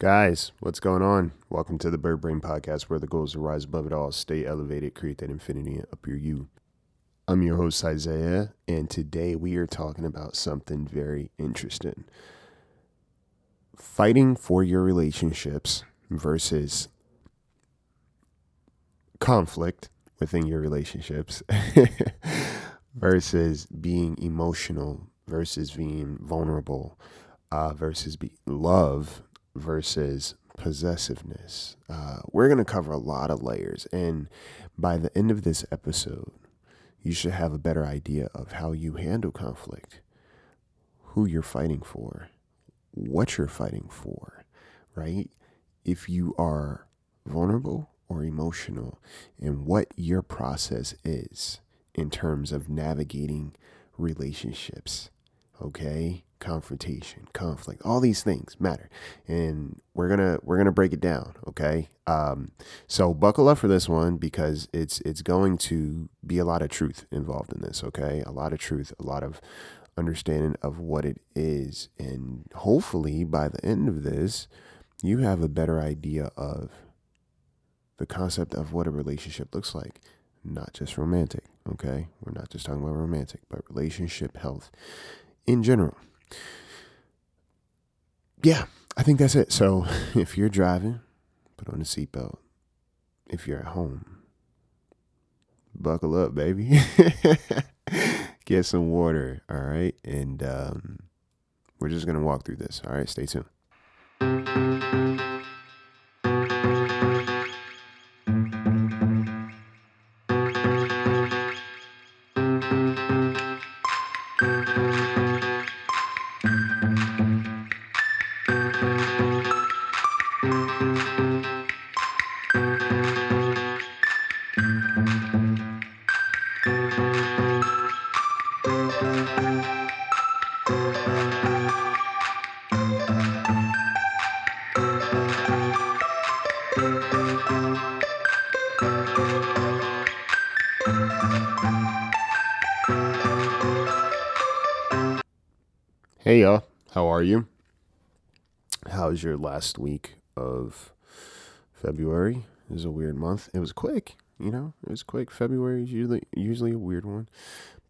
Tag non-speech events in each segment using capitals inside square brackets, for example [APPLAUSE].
Guys, what's going on? Welcome to the Bird Brain Podcast, where the goal is to rise above it all, stay elevated, create that infinity up your you. I'm your host, Isaiah, and today we are talking about something very interesting fighting for your relationships versus conflict within your relationships [LAUGHS] versus being emotional versus being vulnerable uh, versus be love versus possessiveness. Uh, we're going to cover a lot of layers. And by the end of this episode, you should have a better idea of how you handle conflict, who you're fighting for, what you're fighting for, right? If you are vulnerable or emotional, and what your process is in terms of navigating relationships, okay? Confrontation, conflict, all these things matter. And we're going to we're going to break it down, okay? Um so buckle up for this one because it's it's going to be a lot of truth involved in this, okay? A lot of truth, a lot of understanding of what it is and hopefully by the end of this you have a better idea of the concept of what a relationship looks like, not just romantic, okay? We're not just talking about romantic, but relationship health in general yeah, I think that's it. So [LAUGHS] if you're driving, put on a seatbelt. If you're at home, buckle up, baby. [LAUGHS] Get some water, all right? And um, we're just going to walk through this, all right? Stay tuned. Hey y'all, how are you? How's your last week of February? It was a weird month. It was quick, you know. It was quick. February is usually usually a weird one,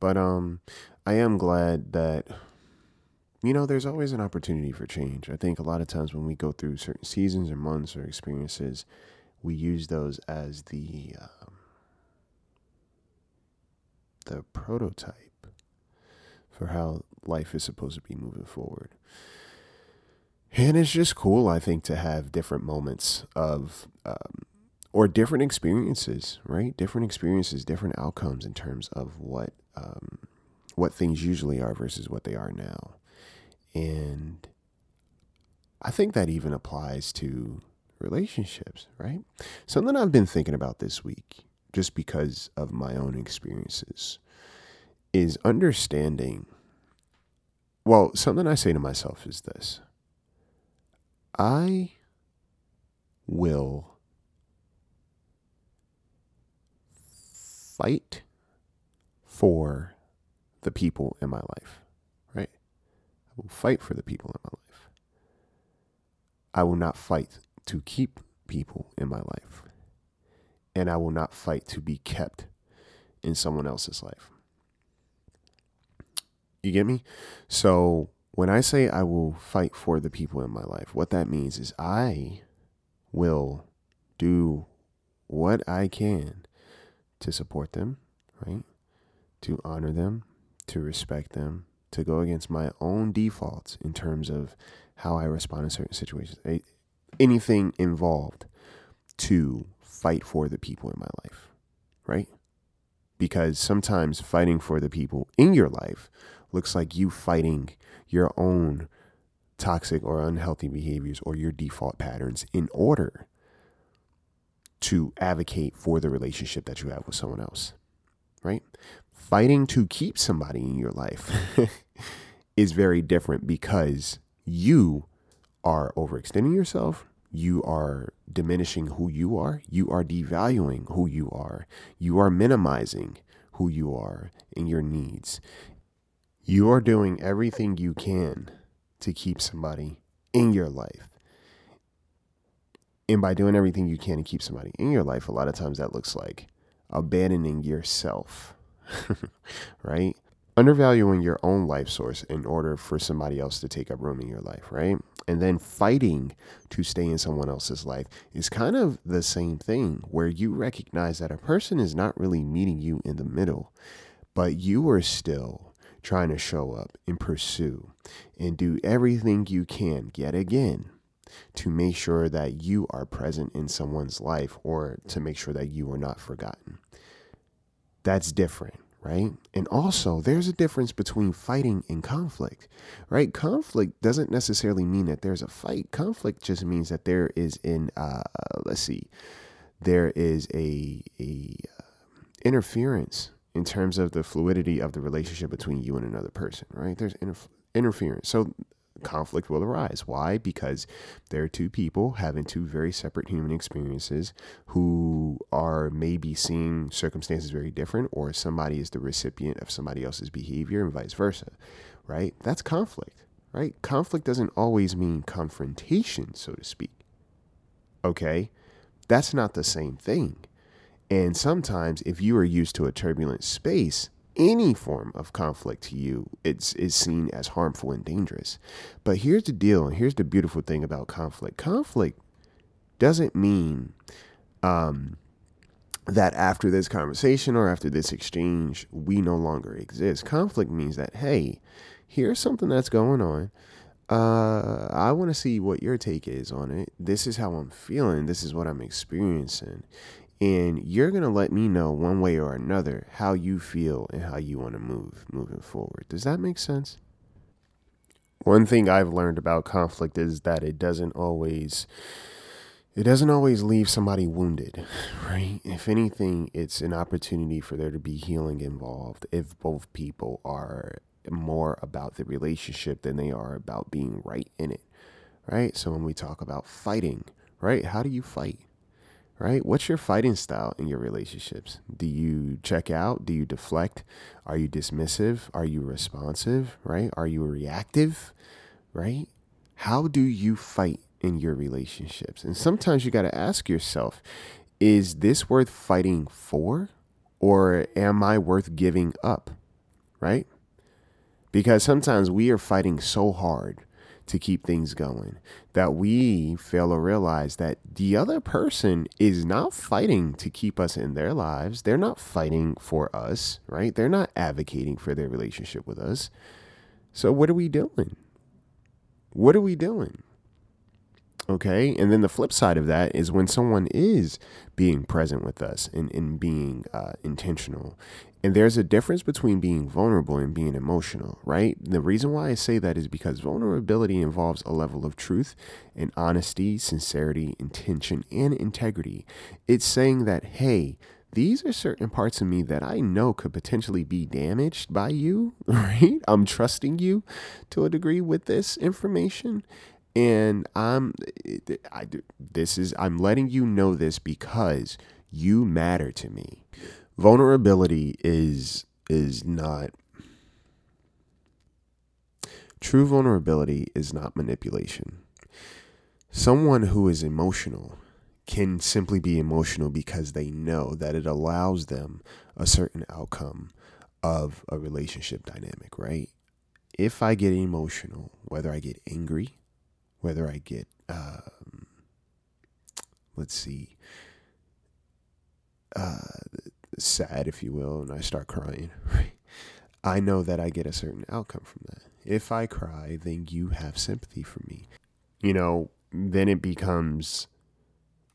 but um, I am glad that you know there's always an opportunity for change. I think a lot of times when we go through certain seasons or months or experiences, we use those as the um, the prototype for how life is supposed to be moving forward. And it's just cool, I think, to have different moments of, um, or different experiences, right? Different experiences, different outcomes in terms of what, um, what things usually are versus what they are now. And I think that even applies to relationships, right? Something I've been thinking about this week, just because of my own experiences, is understanding. Well, something I say to myself is this I will fight for the people in my life, will fight for the people in my life. I will not fight to keep people in my life. And I will not fight to be kept in someone else's life. You get me? So when I say I will fight for the people in my life, what that means is I will do what I can to support them, right? To honor them, to respect them, to go against my own defaults in terms of how I respond in certain situations. Anything involved to fight for the people in my life, right? Because sometimes fighting for the people in your life looks like you fighting your own toxic or unhealthy behaviors or your default patterns in order to advocate for the relationship that you have with someone else, right? Fighting to keep somebody in your life [LAUGHS] is very different because you are overextending yourself. You are diminishing who you are. You are devaluing who you are. You are minimizing who you are and your needs. You are doing everything you can to keep somebody in your life. And by doing everything you can to keep somebody in your life, a lot of times that looks like abandoning yourself, [LAUGHS] right? Undervaluing your own life source in order for somebody else to take up room in your life, right? And then fighting to stay in someone else's life is kind of the same thing where you recognize that a person is not really meeting you in the middle, but you are still trying to show up and pursue and do everything you can yet again to make sure that you are present in someone's life or to make sure that you are not forgotten. That's different, right? And also, there's a difference between fighting and conflict, right? Conflict doesn't necessarily mean that there's a fight. Conflict just means that there is an, uh, let's see, there is a, a uh, interference in terms of the fluidity of the relationship between you and another person, right? There's interf- interference. So conflict will arise. Why? Because there are two people having two very separate human experiences who are maybe seeing circumstances very different, or somebody is the recipient of somebody else's behavior and vice versa, right? That's conflict, right? Conflict doesn't always mean confrontation, so to speak. Okay? That's not the same thing. And sometimes, if you are used to a turbulent space, any form of conflict to you it's is seen as harmful and dangerous. But here's the deal, and here's the beautiful thing about conflict. Conflict doesn't mean um, that after this conversation or after this exchange, we no longer exist. Conflict means that, hey, here's something that's going on. Uh, I want to see what your take is on it. This is how I'm feeling. This is what I'm experiencing and you're going to let me know one way or another how you feel and how you want to move moving forward. Does that make sense? One thing I've learned about conflict is that it doesn't always it doesn't always leave somebody wounded, [LAUGHS] right? If anything, it's an opportunity for there to be healing involved if both people are more about the relationship than they are about being right in it, right? So when we talk about fighting, right? How do you fight? Right? What's your fighting style in your relationships? Do you check out? Do you deflect? Are you dismissive? Are you responsive, right? Are you reactive, right? How do you fight in your relationships? And sometimes you got to ask yourself, is this worth fighting for or am I worth giving up, right? Because sometimes we are fighting so hard to keep things going. That we fail to realize that the other person is not fighting to keep us in their lives. They're not fighting for us, right? They're not advocating for their relationship with us. So, what are we doing? What are we doing? Okay. And then the flip side of that is when someone is being present with us and, and being uh, intentional and there's a difference between being vulnerable and being emotional, right? The reason why I say that is because vulnerability involves a level of truth and honesty, sincerity, intention, and integrity. It's saying that, hey, these are certain parts of me that I know could potentially be damaged by you, [LAUGHS] right? I'm trusting you to a degree with this information. And I'm I this is I'm letting you know this because you matter to me vulnerability is is not true vulnerability is not manipulation. Someone who is emotional can simply be emotional because they know that it allows them a certain outcome of a relationship dynamic, right? If I get emotional, whether I get angry, whether I get, um, let's see, uh, sad, if you will, and I start crying? [LAUGHS] I know that I get a certain outcome from that. If I cry, then you have sympathy for me. You know, then it becomes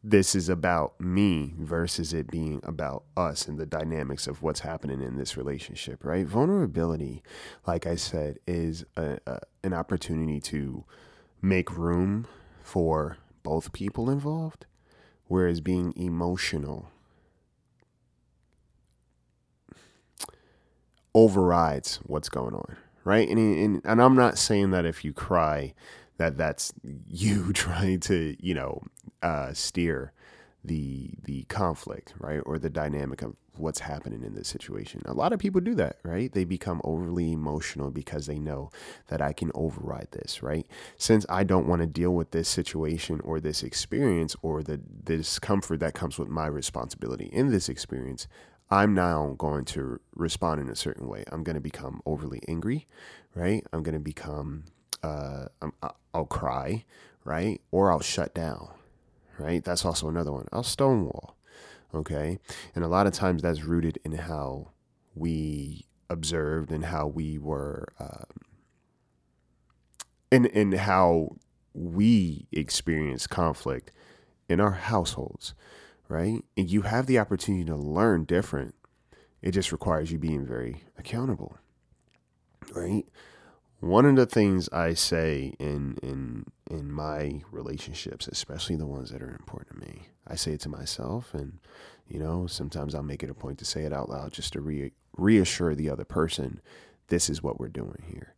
this is about me versus it being about us and the dynamics of what's happening in this relationship, right? Vulnerability, like I said, is a, a, an opportunity to make room for both people involved, whereas being emotional overrides what's going on, right? And, and and I'm not saying that if you cry, that that's you [LAUGHS] trying to you know uh, steer the the conflict, right? Or the dynamic of what's happening in this situation. A lot of people do that, right? They become overly emotional because they know that I can override this, right? Since I don't want to deal with this situation or this experience or the, the discomfort that comes with my responsibility in this experience, I'm now going to respond in a certain way. I'm going to become overly angry, right? I'm going to become, uh, i will cry, right? Or I'll shut down, right? That's also another one. I'll stonewall, okay? And a lot of times that's rooted in how we observed and how we were, um, and, and how we experience conflict in our households, right? And you have the opportunity to learn different. It just requires you being very accountable, right? One of the things I say in in in my relationships, especially the ones that are important to me, I say it to myself, and you know, sometimes I'll make it a point to say it out loud just to re- reassure the other person, this is what we're doing here.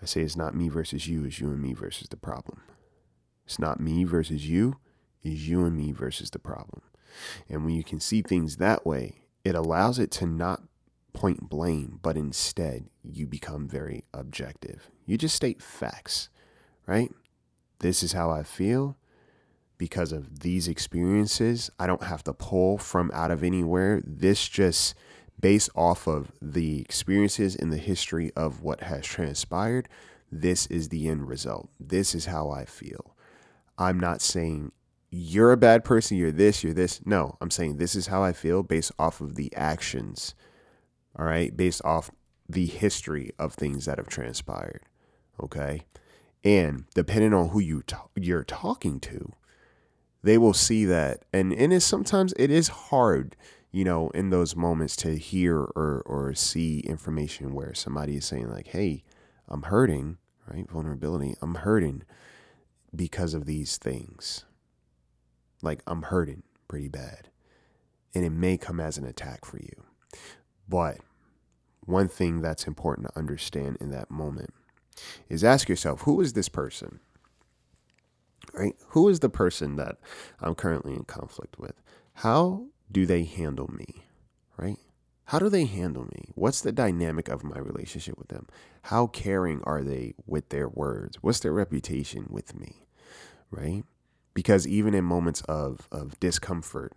I say it's not me versus you, it's you and me versus the problem. It's not me versus you, it's you and me versus the problem. And when you can see things that way, it allows it to not point blame, but instead you become very objective. You just state facts, right? This is how I feel because of these experiences. I don't have to pull from out of anywhere. This just based off of the experiences in the history of what has transpired. This is the end result. This is how I feel. I'm not saying you're a bad person, you're this, you're this. No, I'm saying this is how I feel based off of the actions, all right, based off the history of things that have transpired, okay? And depending on who you t- you're talking to, they will see that. And, and it's sometimes it is hard, you know, in those moments to hear or, or see information where somebody is saying, like, hey, I'm hurting, right? Vulnerability, I'm hurting because of these things, like I'm hurting pretty bad. And it may come as an attack for you. But one thing that's important to understand in that moment is ask yourself who is this person? Right? Who is the person that I'm currently in conflict with? How do they handle me? Right? How do they handle me? What's the dynamic of my relationship with them? How caring are they with their words? What's their reputation with me? Right? Because even in moments of, of discomfort,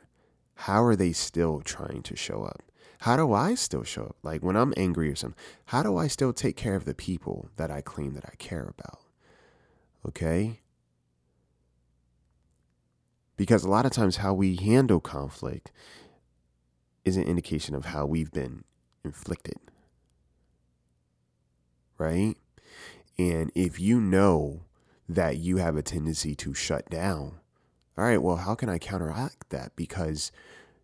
how are they still trying to show up? How do I still show up? Like when I'm angry or something, how do I still take care of the people that I claim that I care about? Okay? Because a lot of times how we handle conflict is an indication of how we've been inflicted. Right? And if you know that you have a tendency to shut down. All right, well, how can I counteract that? Because,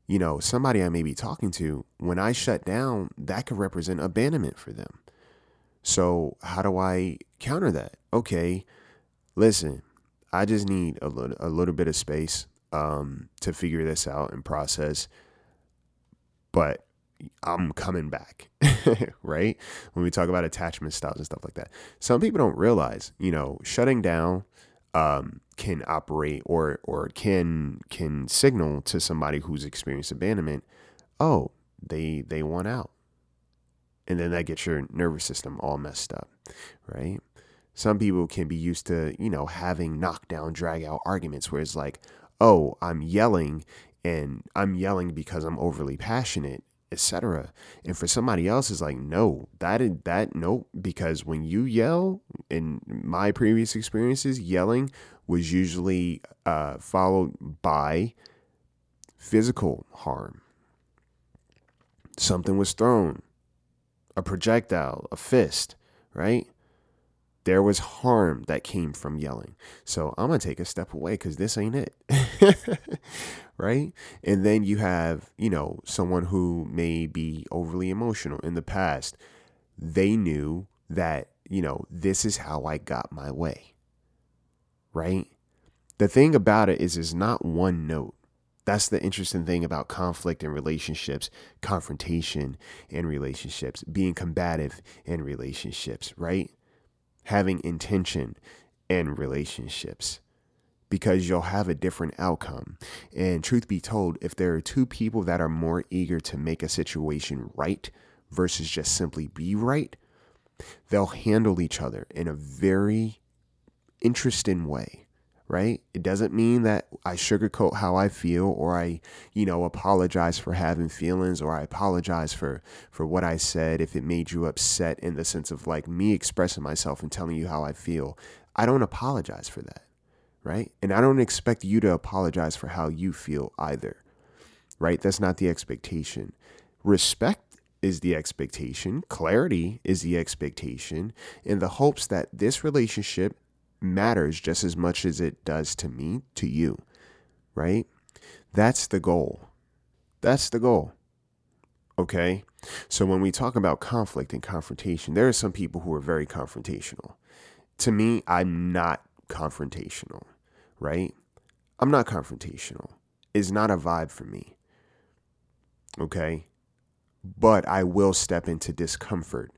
you know, somebody I may be talking to, when I shut down, that could represent abandonment for them. So, how do I counter that? Okay, listen, I just need a little, a little bit of space um, to figure this out and process. But I'm coming back, [LAUGHS] right? When we talk about attachment styles and stuff like that, some people don't realize, you know, shutting down um, can operate or or can can signal to somebody who's experienced abandonment, oh, they they want out, and then that gets your nervous system all messed up, right? Some people can be used to, you know, having knockdown, drag out arguments where it's like, oh, I'm yelling and I'm yelling because I'm overly passionate etc. And for somebody else, is like, no, that is that nope. Because when you yell, in my previous experiences, yelling was usually uh, followed by physical harm. Something was thrown, a projectile, a fist, right? there was harm that came from yelling. So I'm going to take a step away because this ain't it. [LAUGHS] right? And then you have, you know, someone who may be overly emotional in the past. They knew that, you know, this is how I got my way. Right? The thing about it is, it's not one note. That's the interesting thing about conflict and relationships, confrontation and relationships, being combative in relationships, right? having intention in relationships because you'll have a different outcome. And truth be told, if there are two people that are more eager to make a situation right versus just simply be right, they'll handle each other in a very interesting way right? It doesn't mean that I sugarcoat how I feel or I, you know, apologize for having feelings or I apologize for for what I said if it made you upset in the sense of like me expressing myself and telling you how I feel. I don't apologize for that, right? And I don't expect you to apologize for how you feel either. Right? That's not the expectation. Respect is the expectation, clarity is the expectation, in the hopes that this relationship matters just as much as it does to me, to you, right? That's the goal. That's the goal. Okay. So when we talk about conflict and confrontation, there are some people who are very confrontational. To me, I'm not confrontational, right? I'm not confrontational. It's not a vibe for me. Okay. But I will step into discomfort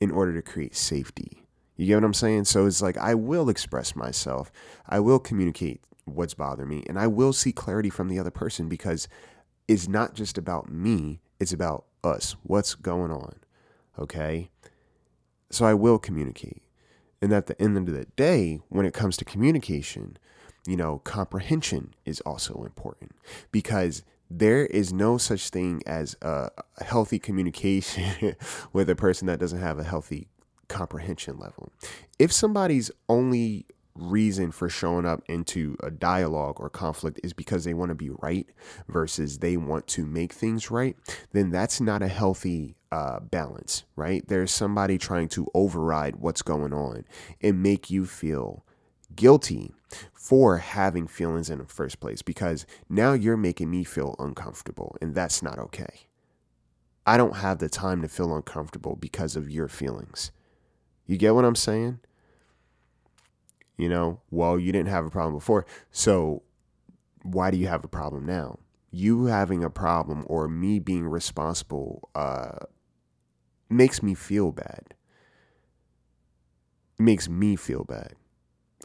in order to create safety. You get what I'm saying? So it's like I will express myself. I will communicate what's bothering me and I will see clarity from the other person because it's not just about me, it's about us. What's going on? Okay? So I will communicate. And at the end of the day, when it comes to communication, you know, comprehension is also important because there is no such thing as a healthy communication [LAUGHS] with a person that doesn't have a healthy comprehension level. If somebody's only reason for showing up into a dialogue or conflict is because they want to be right versus they want to make things right, then that's not a healthy uh, balance, right? There's somebody trying to override what's going on and make you feel guilty for having feelings in the first place because now you're making me feel uncomfortable and that's not okay. I don't have the time to feel uncomfortable because of your feelings. You get what I'm saying? You know, well, you didn't have a problem before. So why do you have a problem now? You having a problem or me being responsible uh, makes me feel bad. It makes me feel bad.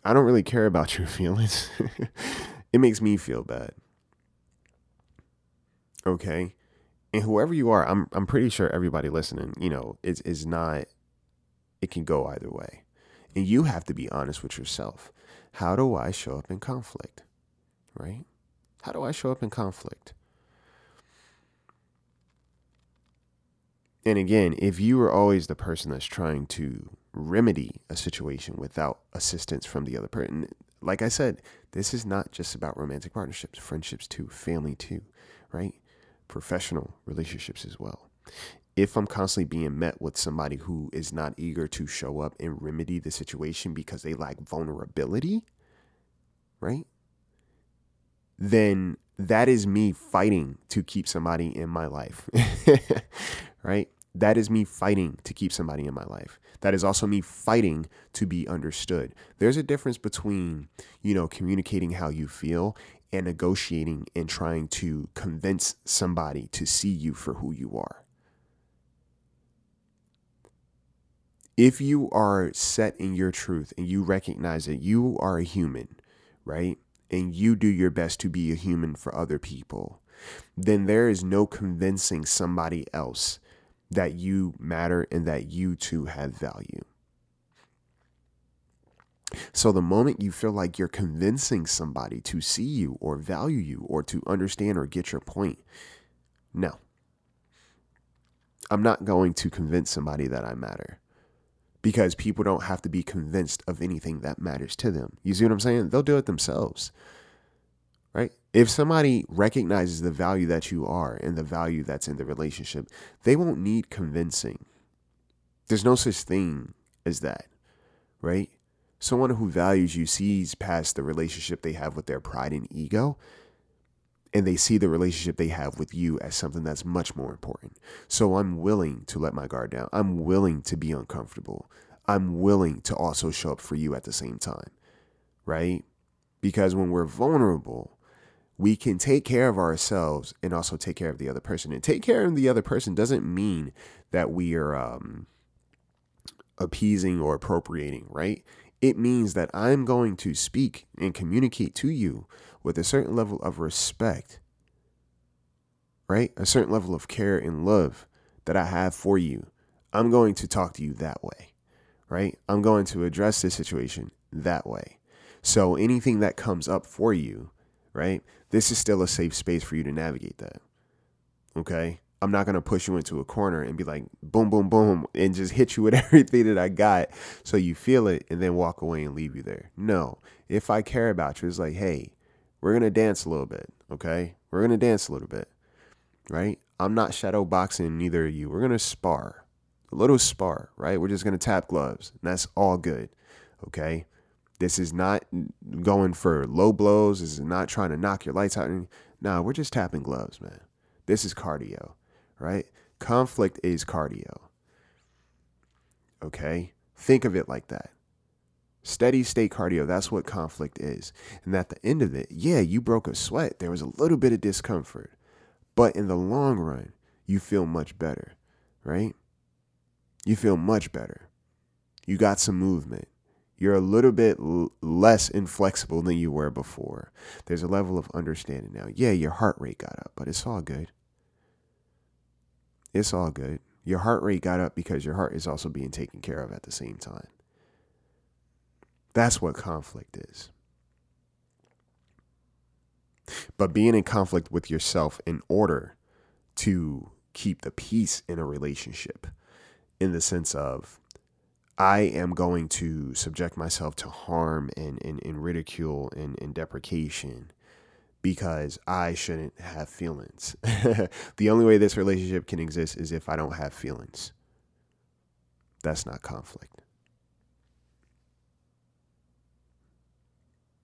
I don't really care about [LAUGHS] your feelings. it makes me feel bad. Okay? And whoever you are, I'm I'm pretty sure everybody listening, you know, is is not it can go either way. And you have to be honest with yourself. How do I show up in conflict? Right? How do I show up in conflict? And again, if you are always the person that's trying to remedy a situation without assistance from the other person, like I said, this is not just about romantic partnerships, friendships too, family too, right? Professional relationships as well if I'm constantly being met with somebody who is not eager to show up and remedy the situation because they lack vulnerability, right? Then that is me fighting to keep somebody in my life, [LAUGHS] right? That is me fighting to keep somebody in my life. That is also me fighting to be understood. There's a difference between, you know, communicating how you feel and negotiating and trying to convince somebody to see you for who you are. if you are set in your truth and you recognize that you are a human, right? And you do your best to be a human for other people, then there is no convincing somebody else that you matter and that you too have value. So the moment you feel like you're convincing somebody to see you or value you or to understand or get your point, no. I'm not going to convince somebody that I matter because people don't have to be convinced of anything that matters to them. You see what I'm saying? They'll do it themselves. Right? If somebody recognizes the value that you are and the value that's in the relationship, they won't need convincing. There's no such thing as that. Right? Someone who values you sees past the relationship they have with their pride and ego and they see the relationship they have with you as something that's much more important. So I'm willing to let my guard down. I'm willing to be uncomfortable. I'm willing to also show up for you at the same time, right? Because when we're vulnerable, we can take care of ourselves and also take care of the other person. And take care of the other person doesn't mean that we are um, appeasing or appropriating, right? It means that I'm going to speak and communicate to you with a certain level of respect, right? A certain level of care and love that I have for you. I'm going to talk to you that way, right? I'm going to address this situation that way. So anything that comes up for you, right? This is still a safe space for you to navigate that. Okay? I'm not going to push you into a corner and be like, boom, boom, boom, and just hit you with [LAUGHS] everything that I got so you feel it and then walk away and leave you there. No. If I care about you, it's like, hey, we're going to dance a little bit. Okay? We're going to dance a little bit. Right? I'm not shadow boxing neither of you. We're going to spar. A little spar, right? We're just going to tap gloves. And that's all good. Okay? This is not going for low blows. This is not trying to knock your lights out. No, we're just tapping gloves, man. This is cardio, right? Conflict is cardio. Okay? Think of it like that. Steady state cardio, that's what conflict is. And at the end of it, yeah, you broke a sweat. There was a little bit of discomfort. But in the long run, you feel much better, right? You feel much better. You got some movement. You're a little bit l- less inflexible than you were before. There's a level of understanding now. Yeah, your heart rate got up, but it's all good. It's all good. Your heart rate got up because your heart is also being taken care of at the same time. That's what conflict is. But being in conflict with yourself in order to keep the peace in a relationship, in the sense of I am going to subject myself to harm and, and, and ridicule and, and deprecation because I shouldn't have feelings. [LAUGHS] the only way this relationship can exist is if I don't have feelings. That's not conflict.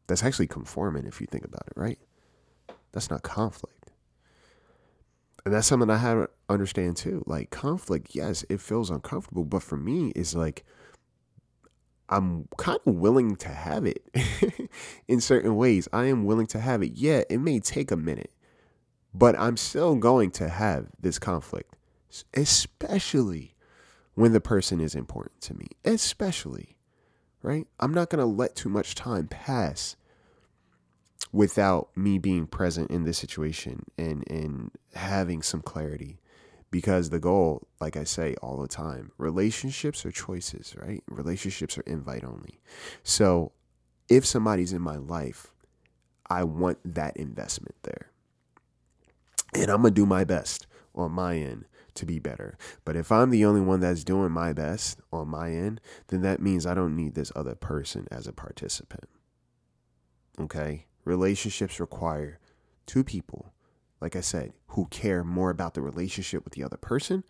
That's actually conforming if you think about it, right? That's not conflict. And that's something I have to understand too. Like conflict, yes, it feels uncomfortable, but for me, it's like I'm kind of willing to have it [LAUGHS] in certain ways. I am willing to have it. Yeah, it may take a minute, but I'm still going to have this conflict, especially when the person is important to me. Especially, right? I'm not going to let too much time pass without me being present in this situation and and having some clarity because the goal, like I say all the time, relationships are choices, right? Relationships are invite only. So if somebody's in my life, I want that investment there. And I'm going to do my best on my end to be better. But if I'm the only one that's doing my best on my end, then that means I don't need this other person as a participant. Okay? Relationships require two people like I said, who care more about the relationship with the other person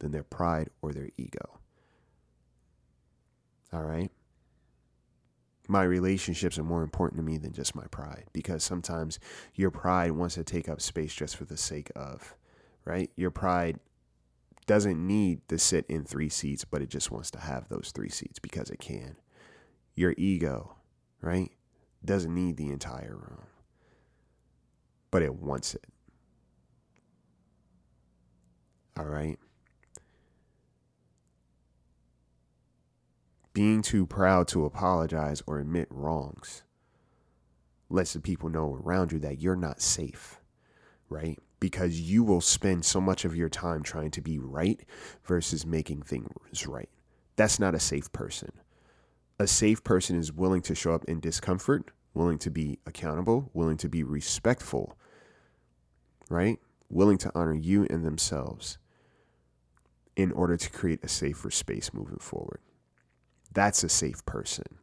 than their pride or their ego. All right? My relationships are more important to me than just my pride because sometimes your pride wants to take up space just for the sake of, right? Your pride doesn't need to sit in three seats, but it just wants to have those three seats because it can. Your ego, right, doesn't need the entire room, but it wants it. All right. Being too proud to apologize or admit wrongs lets the people know around you that you're not safe, right? Because you will spend so much of your time trying to be right versus making things right. That's not a safe person. A safe person is willing to show up in discomfort, willing to be accountable, willing to be respectful, right? Willing to honor you and themselves in order to create a safer space moving forward. That's a safe person.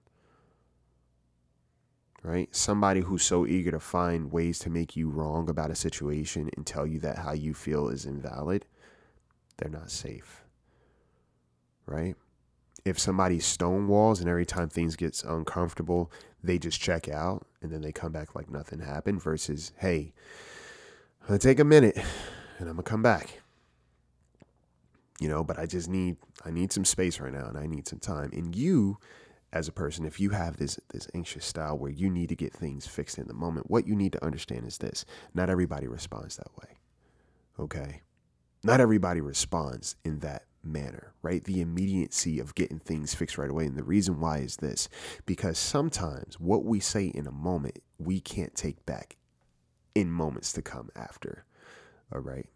Right? Somebody who's so eager to find ways to make you wrong about a situation and tell you that how you feel is invalid, they're not safe. Right? If somebody stonewalls and every time things gets uncomfortable, they just check out and then they come back like nothing happened versus, hey, I'm gonna take a minute and I'm gonna come back you know, but I just need I need some space right now and I need some time. And you as a person, if you have this this anxious style where you need to get things fixed in the moment, what you need to understand is this. Not everybody responds that way. Okay? Not everybody responds in that manner, right? The immediacy of getting things fixed right away. And the reason why is this because sometimes what we say in a moment, we can't take back in moments to come after. All right.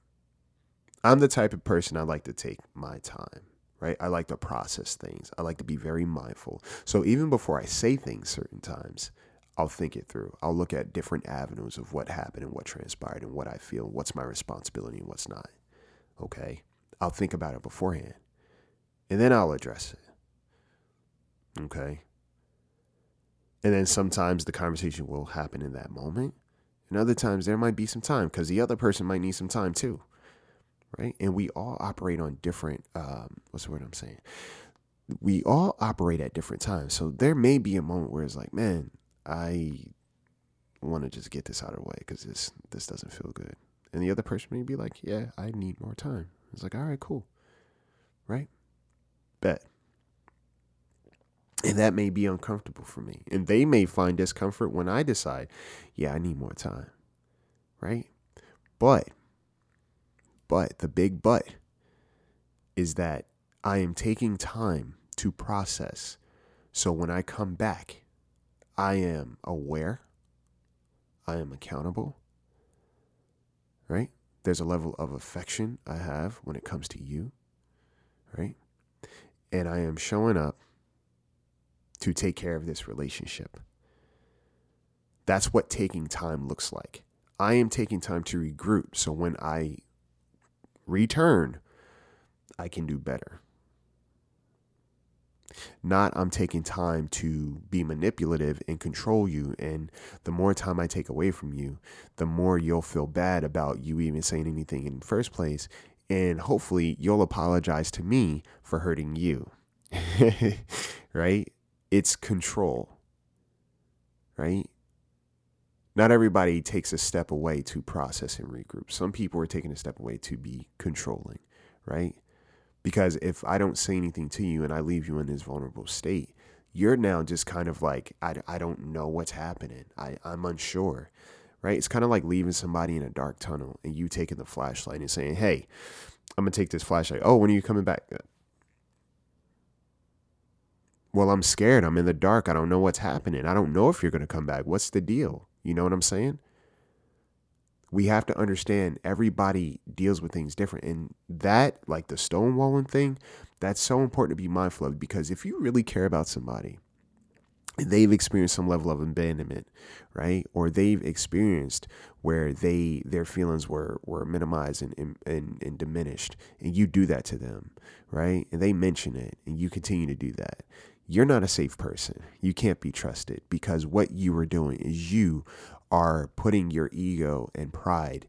I'm the type of person I like to take my time, right? I like to process things. I like to be very mindful. So even before I say things certain times, I'll think it through. I'll look at different avenues of what happened and what transpired and what I feel, what's my responsibility and what's not. Okay. I'll think about it beforehand and then I'll address it. Okay. And then sometimes the conversation will happen in that moment. And other times there might be some time because the other person might need some time too. Right. And we all operate on different, um, what's the word I'm saying? We all operate at different times. So there may be a moment where it's like, man, I want to just get this out of the way because this, this doesn't feel good. And the other person may be like, yeah, I need more time. It's like, all right, cool. Right? Bet. And that may be uncomfortable for me. And they may find discomfort when I decide, yeah, I need more time. Right? But, but, the big but is that I am taking time to process. So when I come back, I am aware, I am accountable, right? There's a level of affection I have when it comes to you, right? And I am showing up to take care of this relationship. That's what taking time looks like. I am taking time to regroup. So when I return, I can do better. Not I'm taking time to be manipulative and control you. And the more time I take away from you, the more you'll feel bad about you even saying anything in the first place. And hopefully you'll apologize to me for hurting you. [LAUGHS] right? It's control. Right? Not everybody takes a step away to process and regroup. Some people are taking a step away to be controlling, right? Because if I don't say anything to you and I leave you in this vulnerable state, you're now just kind of like, I, I don't know what's happening. I, I'm unsure, right? It's kind of like leaving somebody in a dark tunnel and you taking the flashlight and saying, hey, I'm going to take this flashlight. Oh, when are you coming back? Uh, well, I'm scared. I'm in the dark. I don't know what's happening. I don't know if you're going to come back. What's the deal? You know what I'm saying? we have to understand everybody deals with things different. And that, like the stonewalling thing, that's so important to be mindful of because if you really care about somebody, and they've experienced some level of abandonment right or they've experienced where they their feelings were were minimized and, and and diminished and you do that to them right and they mention it and you continue to do that you're not a safe person you can't be trusted because what you are doing is you are putting your ego and pride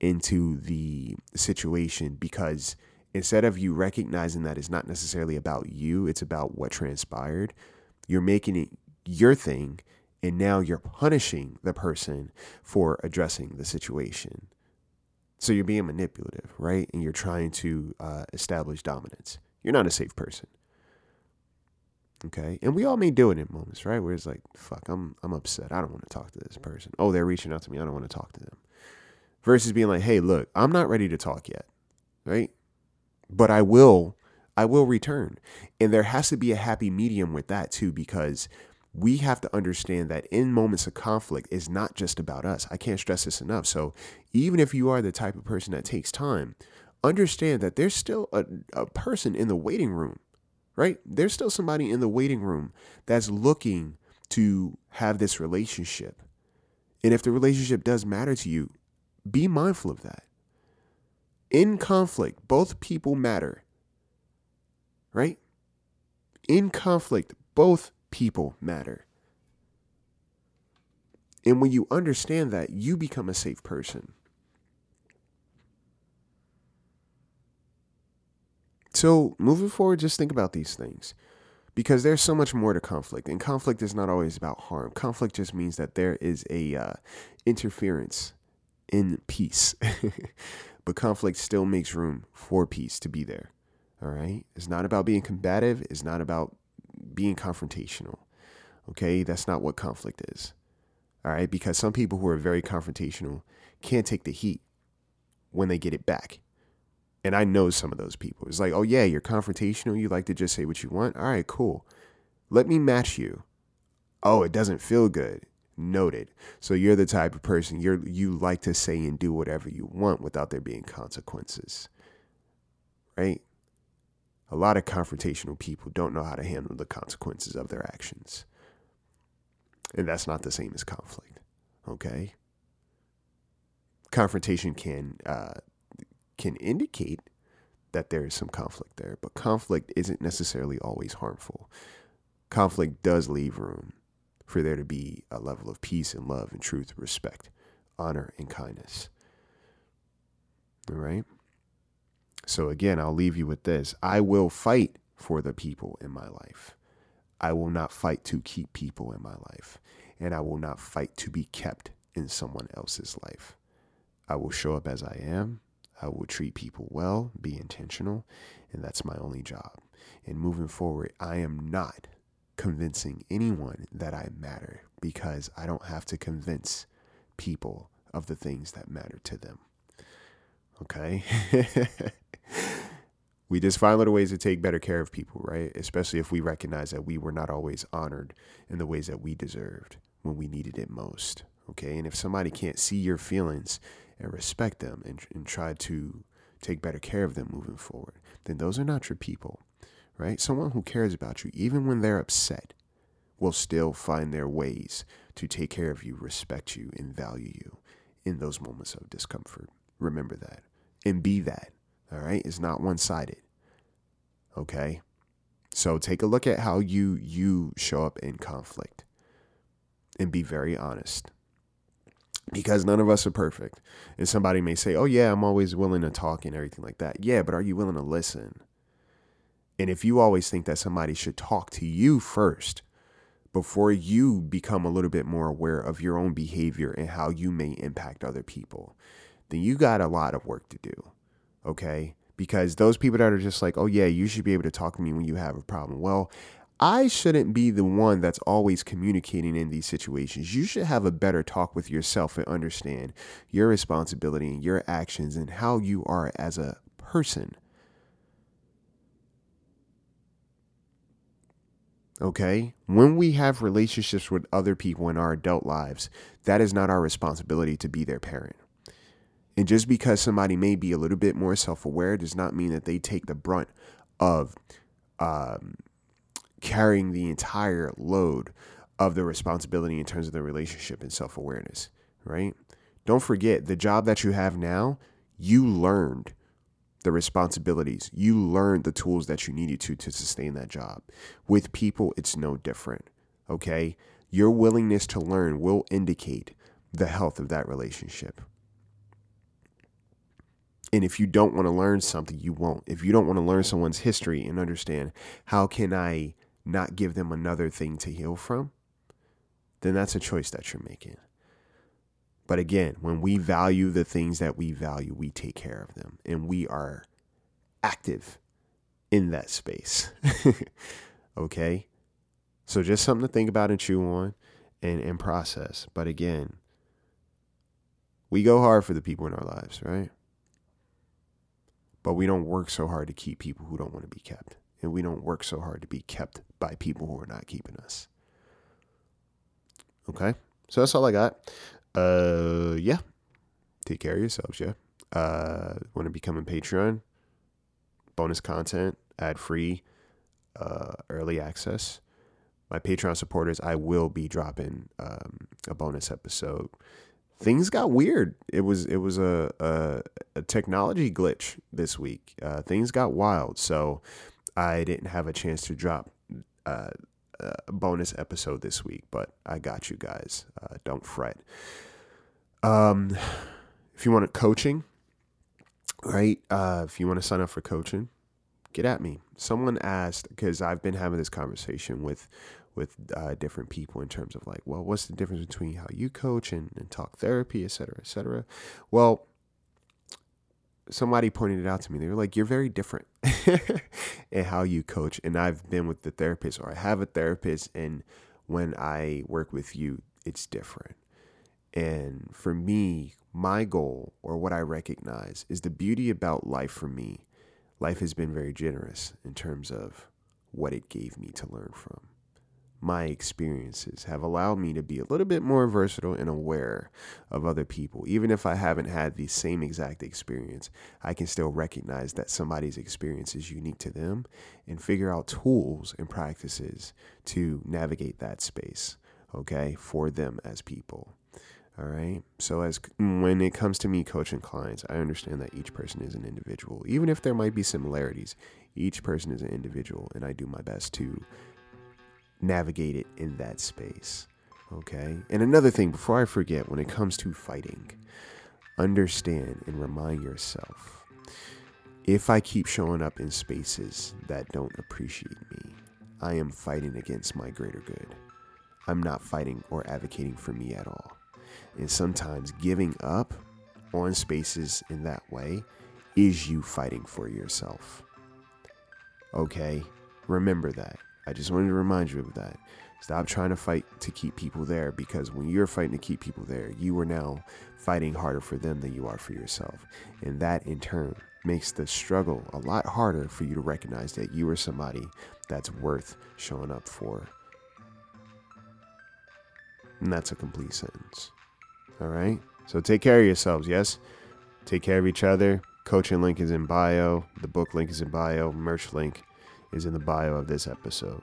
into the situation because instead of you recognizing that it's not necessarily about you, it's about what transpired, you're making it your thing. And now you're punishing the person for addressing the situation. So you're being manipulative, right? And you're trying to uh, establish dominance. You're not a safe person. Okay. And we all may do it in moments, right? Where it's like, fuck, I'm I'm upset. I don't want to talk to this person. Oh, they're reaching out to me. I don't want to talk to them. Versus being like, hey, look, I'm not ready to talk yet. Right? But I will, I will return. And there has to be a happy medium with that too, because we have to understand that in moments of conflict is not just about us. I can't stress this enough. So even if you are the type of person that takes time, understand that there's still a, a person in the waiting room right? There's still somebody in the waiting room that's looking to have this relationship. And if the relationship does matter to you, be mindful of that. In conflict, both people matter, right? In conflict, both people matter. And when you understand that, you become a safe person. So, moving forward, just think about these things because there's so much more to conflict, and conflict is not always about harm. Conflict just means that there is a uh, interference in peace, [LAUGHS] but conflict still makes room for peace to be there. All right, it's not about being combative. It's not about being confrontational. Okay, that's not what conflict is. All right, because some people who are very confrontational can't take the heat when they get it back And I know some of those people. It's like, oh, yeah, you're confrontational. You like to just say what you want. All right, cool. Let me match you. Oh, it doesn't feel good. Noted. So you're the type of person you're you like to say and do whatever you want without there being consequences. Right? A lot of confrontational people don't know how to handle the consequences of their actions. And that's not the same as conflict. Okay? Confrontation can uh, can indicate that there is some conflict there, but conflict isn't necessarily always harmful. Conflict does leave room for there to be a level of peace and love and truth, respect, honor, and kindness. All right? So, again, I'll leave you with this I will fight for the people in my life. I will not fight to keep people in my life. And I will not fight to be kept in someone else's life. I will show up as I am. I will treat people well, be intentional, and that's my only job. And moving forward, I am not convincing anyone that I matter because I don't have to convince people of the things that matter to them. Okay? [LAUGHS] we just find little ways to take better care of people, right? Especially if we recognize that we were not always honored in the ways that we deserved when we needed it most. Okay? And if somebody can't see your feelings and respect them and, and try to take better care of them moving forward, then those are not your people right? Someone who cares about you, even when they're upset, will still find their ways to take care of you, respect you, and value you in those moments of discomfort. Remember that and be that. All right. It's not one sided. Okay. So take a look at how you you show up in conflict and be very honest. Because none of us are perfect. And somebody may say, Oh yeah, I'm always willing to talk and everything like that. Yeah, but are you willing to listen? And if you always think that somebody should talk to you first before you become a little bit more aware of your own behavior and how you may impact other people, then you got a lot of work to do. Okay? Because those people that are just like, oh, yeah, you should be able to talk to me when you have a problem. Well, I shouldn't be the one that's always communicating in these situations. You should have a better talk with yourself and understand your responsibility and your actions and how you are as a person Okay. When we have relationships with other people in our adult lives, that is not our responsibility to be their parent. And just because somebody may be a little bit more self aware does not mean that they take the brunt of um, carrying the entire load of the responsibility in terms of the relationship and self awareness, right? Don't forget the job that you have now, you learned the responsibilities. You learned the tools that you needed to to sustain that job. With people, it's no different. Okay? Your willingness to learn will indicate the health of that relationship. And if you don't want to learn something, you won't. If you don't want to learn someone's history and understand how can I not give them another thing to heal from, then that's a choice that you're making. But again, when we value the things that we value, we take care of them and we are active in that space. [LAUGHS] okay? So just something to think about and chew on and, and process. But again, we go hard for the people in our lives, right? But we don't work so hard to keep people who don't want to be kept. And we don't work so hard to be kept by people who are not keeping us. Okay? So that's all I got. Uh, yeah. Take care of yourselves. Yeah. Uh, want to become a Patreon? Bonus content, ad free, uh, early access. My Patreon supporters, I will be dropping um, a bonus episode. Things got weird. It was it was a a, a technology glitch this week. Uh, things got wild, so I didn't have a chance to drop uh, a bonus episode this week, but I got you guys. Uh, don't fret. Um, if you want coaching, right? Uh, if you want to sign up for coaching, get at me. Someone asked because I've been having this conversation with with uh, different people in terms of like, well, what's the difference between how you coach and, and talk therapy, et cetera, et cetera. Well, somebody pointed it out to me. They were like, you're very different [LAUGHS] in how you coach. And I've been with the therapist or I have a therapist. And when I work with you, it's different. And for me, my goal or what I recognize is the beauty about life for me. Life has been very generous in terms of what it gave me to learn from my experiences have allowed me to be a little bit more versatile and aware of other people. Even if I haven't had the same exact experience, I can still recognize that somebody's experience is unique to them and figure out tools and practices to navigate that space, okay, for them as people. All right. So as when it comes to me coaching clients, I understand that each person is an individual. Even if there might be similarities, each person is an individual and I do my best to navigate it in that space. Okay. And another thing, before I forget, when it comes to fighting, understand and remind yourself if I keep showing up in spaces that don't appreciate me, I am fighting against my greater good. I'm not fighting or advocating for me at all. And sometimes giving up on spaces in that way is you fighting for yourself. Okay? Remember that. I just wanted to remind you of that. Stop trying to fight to keep people there because when you're fighting to keep people there, you are now fighting harder for them than you are for yourself. And that in turn makes the struggle a lot harder for you to recognize that you are somebody that's worth showing up for. And that's a complete sentence. All right? So take care of yourselves, yes? Take care of each other. Coaching link is in bio. The book link is in bio. Merch link is in the bio of this episode.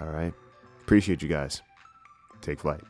All right. Appreciate you guys. Take flight.